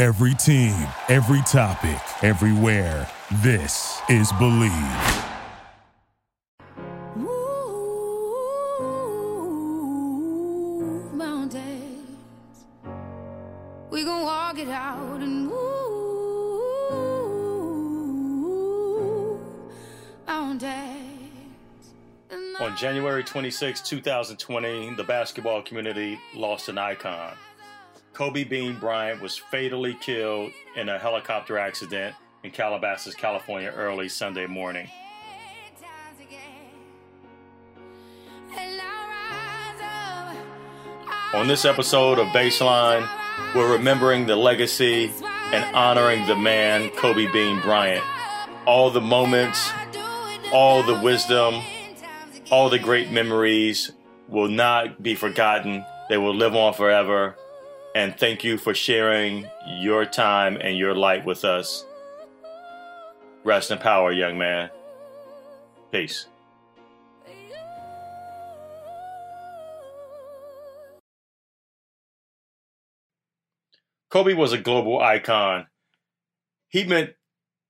Every team, every topic, everywhere. This is Bleav. Move mountains. We gon' walk it out and move mountains. On January 26, 2020, the basketball community lost an icon. Kobe Bean Bryant was fatally killed in a helicopter accident in Calabasas, California, early Sunday morning. On this episode of Baseline, we're remembering the legacy and honoring the man, Kobe Bean Bryant. All the moments, all the wisdom, all the great memories will not be forgotten. They will live on forever. And thank you for sharing your time and your light with us. Rest in power, young man. Peace. Kobe was a global icon. He meant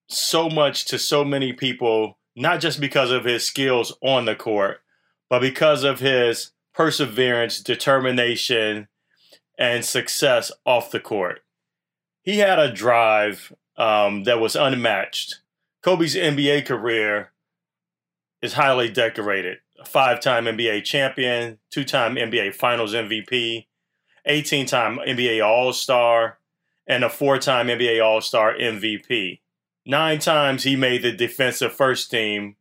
so much to so many people, not just because of his skills on the court, but because of his perseverance, determination, and success off the court. He had a drive um, that was unmatched. Kobe's NBA career is highly decorated. A five time NBA champion, two time NBA Finals MVP, 18 time NBA All Star, and a four time NBA All Star MVP. Nine times he made the defensive first team,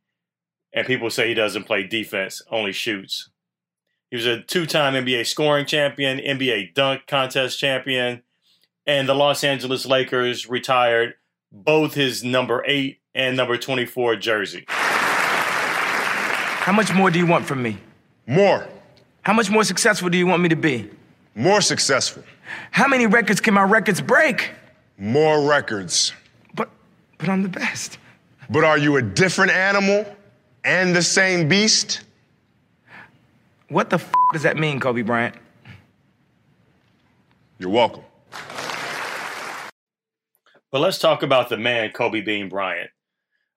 and people say he doesn't play defense, only shoots. He was a two time NBA scoring champion, NBA dunk contest champion, and the Los Angeles Lakers retired both his number eight and number 24 jersey. How much more do you want from me? More. How much more successful do you want me to be? More successful. How many records can my records break? More records. But but I'm the best. But are you a different animal and the same beast? What the f- does that mean, Kobe Bryant? You're welcome. But let's talk about the man, Kobe Bean Bryant.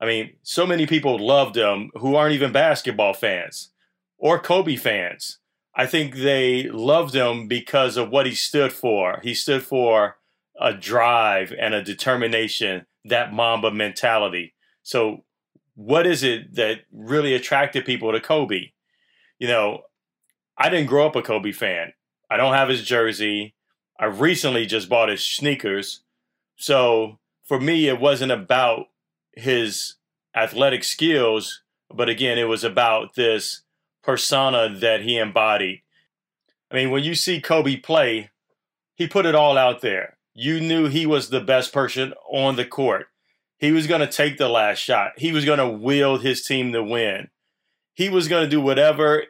I mean, so many people loved him who aren't even basketball fans or Kobe fans. I think they loved him because of what he stood for. He stood for a drive and a determination, that Mamba mentality. So, what is it that really attracted people to Kobe? You know, I didn't grow up a Kobe fan. I don't have his jersey. I recently just bought his sneakers. So, for me, it wasn't about his athletic skills, but again, it was about this persona that he embodied. I mean, when you see Kobe play, he put it all out there. You knew he was the best person on the court. He was going to take the last shot. He was going to wield his team to win. He was going to do whatever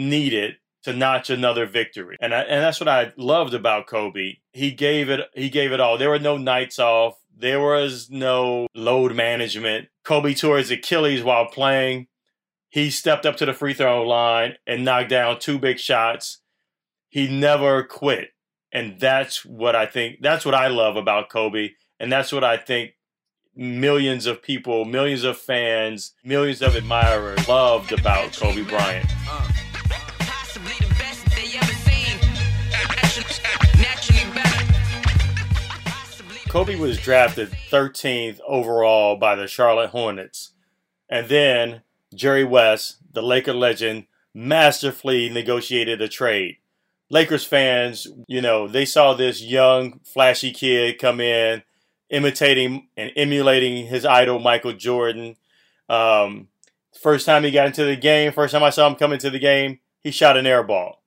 needed to notch another victory. And I, and that's what I loved about Kobe. He gave it he gave it all. There were no nights off. There was no load management. Kobe tore his Achilles while playing. He stepped up to the free throw line and knocked down two big shots. He never quit. And that's what I think that's what I love about Kobe and that's what I think millions of people, millions of fans, millions of admirers loved about Kobe Bryant. Uh. Kobe was drafted 13th overall by the Charlotte Hornets. And then Jerry West, the Laker legend, masterfully negotiated a trade. Lakers fans, you know, they saw this young, flashy kid come in, imitating and emulating his idol, Michael Jordan. Um, first time he got into the game, first time I saw him come into the game, he shot an air ball.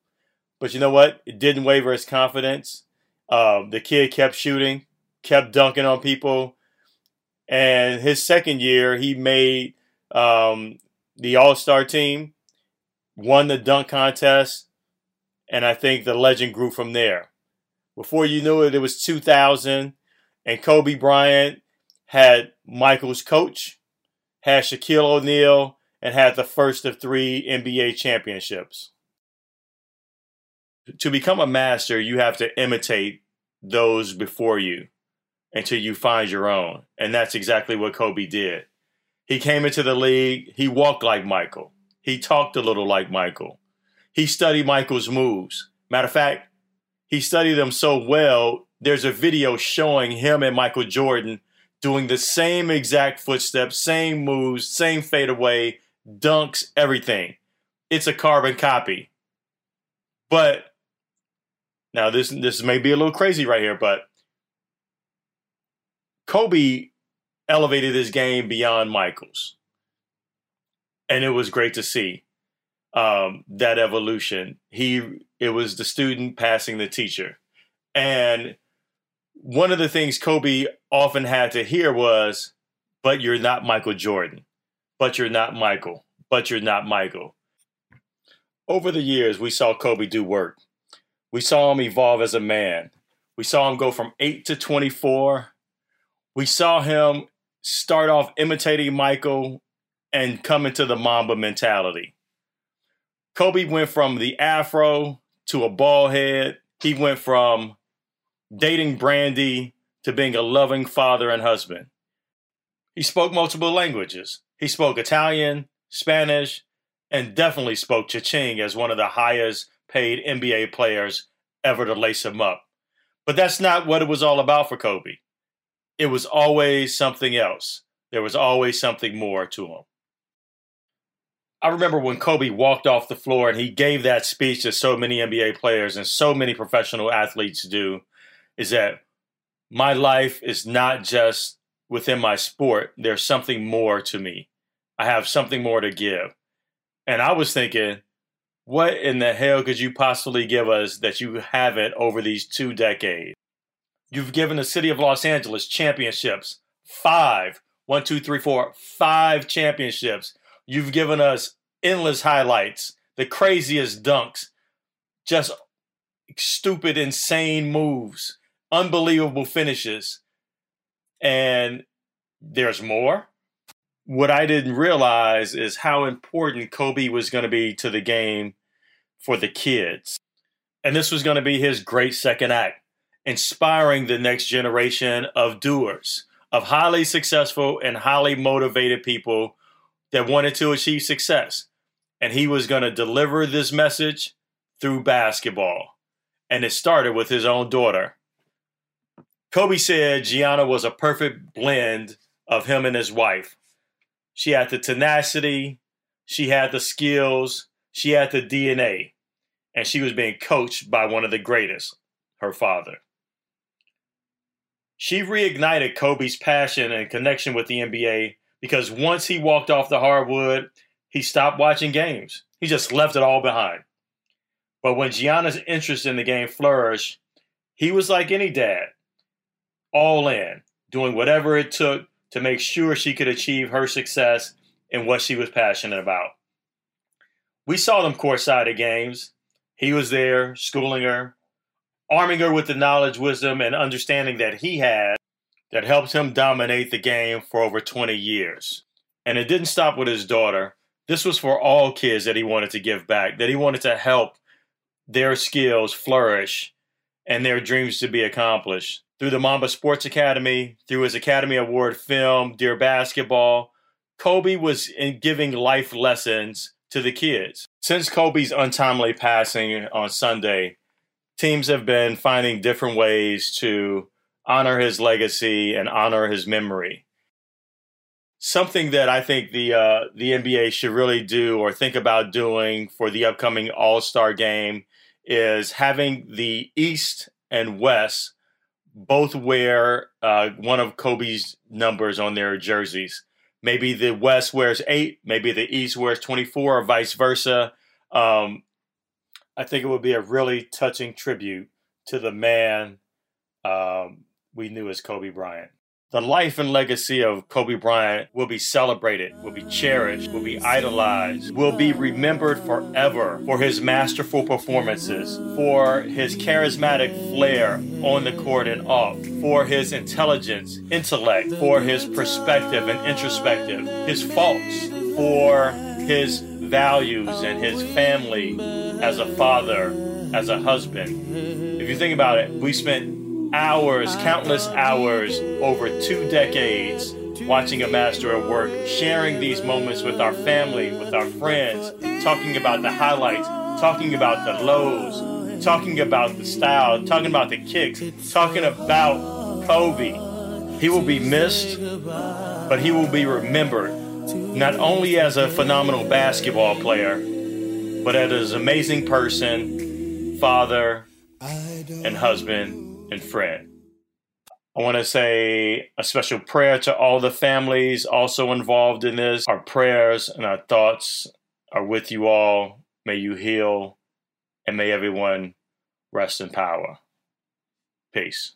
But you know what? It didn't waver his confidence. Uh, the kid kept shooting kept dunking on people. And his second year, he made um, the All Star team, won the dunk contest, and I think the legend grew from there. Before you knew it, it was 2000, and Kobe Bryant had Michael's coach, had Shaquille O'Neal, and had the first of three NBA championships. To become a master, you have to imitate those before you until you find your own. And that's exactly what Kobe did. He came into the league, he walked like Michael, he talked a little like Michael, he studied Michael's moves. Matter of fact, he studied them so well, there's a video showing him and Michael Jordan doing the same exact footsteps, same moves, same fadeaway, dunks, everything. It's a carbon copy. But now this this may be a little crazy right here, but Kobe elevated his game beyond Michael's. And it was great to see um, that evolution. He it was the student passing the teacher. And one of the things Kobe often had to hear was, but you're not Michael Jordan. But you're not Michael. But you're not Michael. Over the years, we saw Kobe do work. We saw him evolve as a man. We saw him go from 8 to 24. We saw him start off imitating Michael and come into the Mamba mentality. Kobe went from the afro to a bald head. He went from dating Brandy to being a loving father and husband. He spoke multiple languages. He spoke Italian, Spanish, and definitely spoke Cha-Ching as one of the highest paid NBA players ever to lace him up. But that's not what it was all about for Kobe. It was always something else. There was always something more to him. I remember when Kobe walked off the floor and he gave that speech that so many NBA players and so many professional athletes do is that my life is not just within my sport. There's something more to me. I have something more to give. And I was thinking, what in the hell could you possibly give us that you haven't over these two decades? You've given the city of Los Angeles championships. Five. One, two, three, four. Five championships. You've given us endless highlights, the craziest dunks, just stupid, insane moves unbelievable finishes. And there's more. What I didn't realize is how important Kobe was going to be to the game for the kids. And this was going to be his great second act, inspiring the next generation of doers, of highly successful and highly motivated people that wanted to achieve success. And he was going to deliver this message through basketball. And it started with his own daughter, Kobe said Gianna was a perfect blend of him and his wife. She had the tenacity, she had the skills, she had the DNA, and she was being coached by one of the greatest, her father. She reignited Kobe's passion and connection with the NBA because once he walked off the hardwood, he stopped watching games. He just left it all behind. But when Gianna's interest in the game flourished, he was like any dad all in, doing whatever it took to make sure she could achieve her success in what she was passionate about. We saw them courtside at games. He was there, schooling her, arming her with the knowledge, wisdom, and understanding that he had that helped him dominate the game for over 20 years. And it didn't stop with his daughter. This was for all kids that he wanted to give back, that he wanted to help their skills flourish and their dreams to be accomplished through the Mamba Sports Academy, through his Academy Award film, Dear Basketball, Kobe was in giving life lessons to the kids. Since Kobe's untimely passing on Sunday, teams have been finding different ways to honor his legacy and honor his memory. Something that I think the uh, the NBA should really do or think about doing for the upcoming All Star game is having the East and West both wear uh, one of Kobe's numbers on their jerseys. Maybe the West wears eight, maybe the East wears 24, or vice versa. Um, I think it would be a really touching tribute to the man um, we knew as Kobe Bryant. The life and legacy of Kobe Bryant will be celebrated, will be cherished, will be idolized, will be remembered forever for his masterful performances, for his charismatic flair on the court and off, for his intelligence, intellect, for his perspective and introspective, his faults, for his values and his family as a father, as a husband. If you think about it, we spent hours, countless hours, over two decades watching a master at work, sharing these moments with our family, with our friends, talking about the highlights, talking about the lows, talking about the style, talking about the kicks, talking about Kobe. He will be missed, but he will be remembered not only as a phenomenal basketball player, but as an amazing person, father, and husband and friend. I want to say a special prayer to all the families also involved in this. Our prayers and our thoughts are with you all. May you heal and may everyone rest in power. Peace.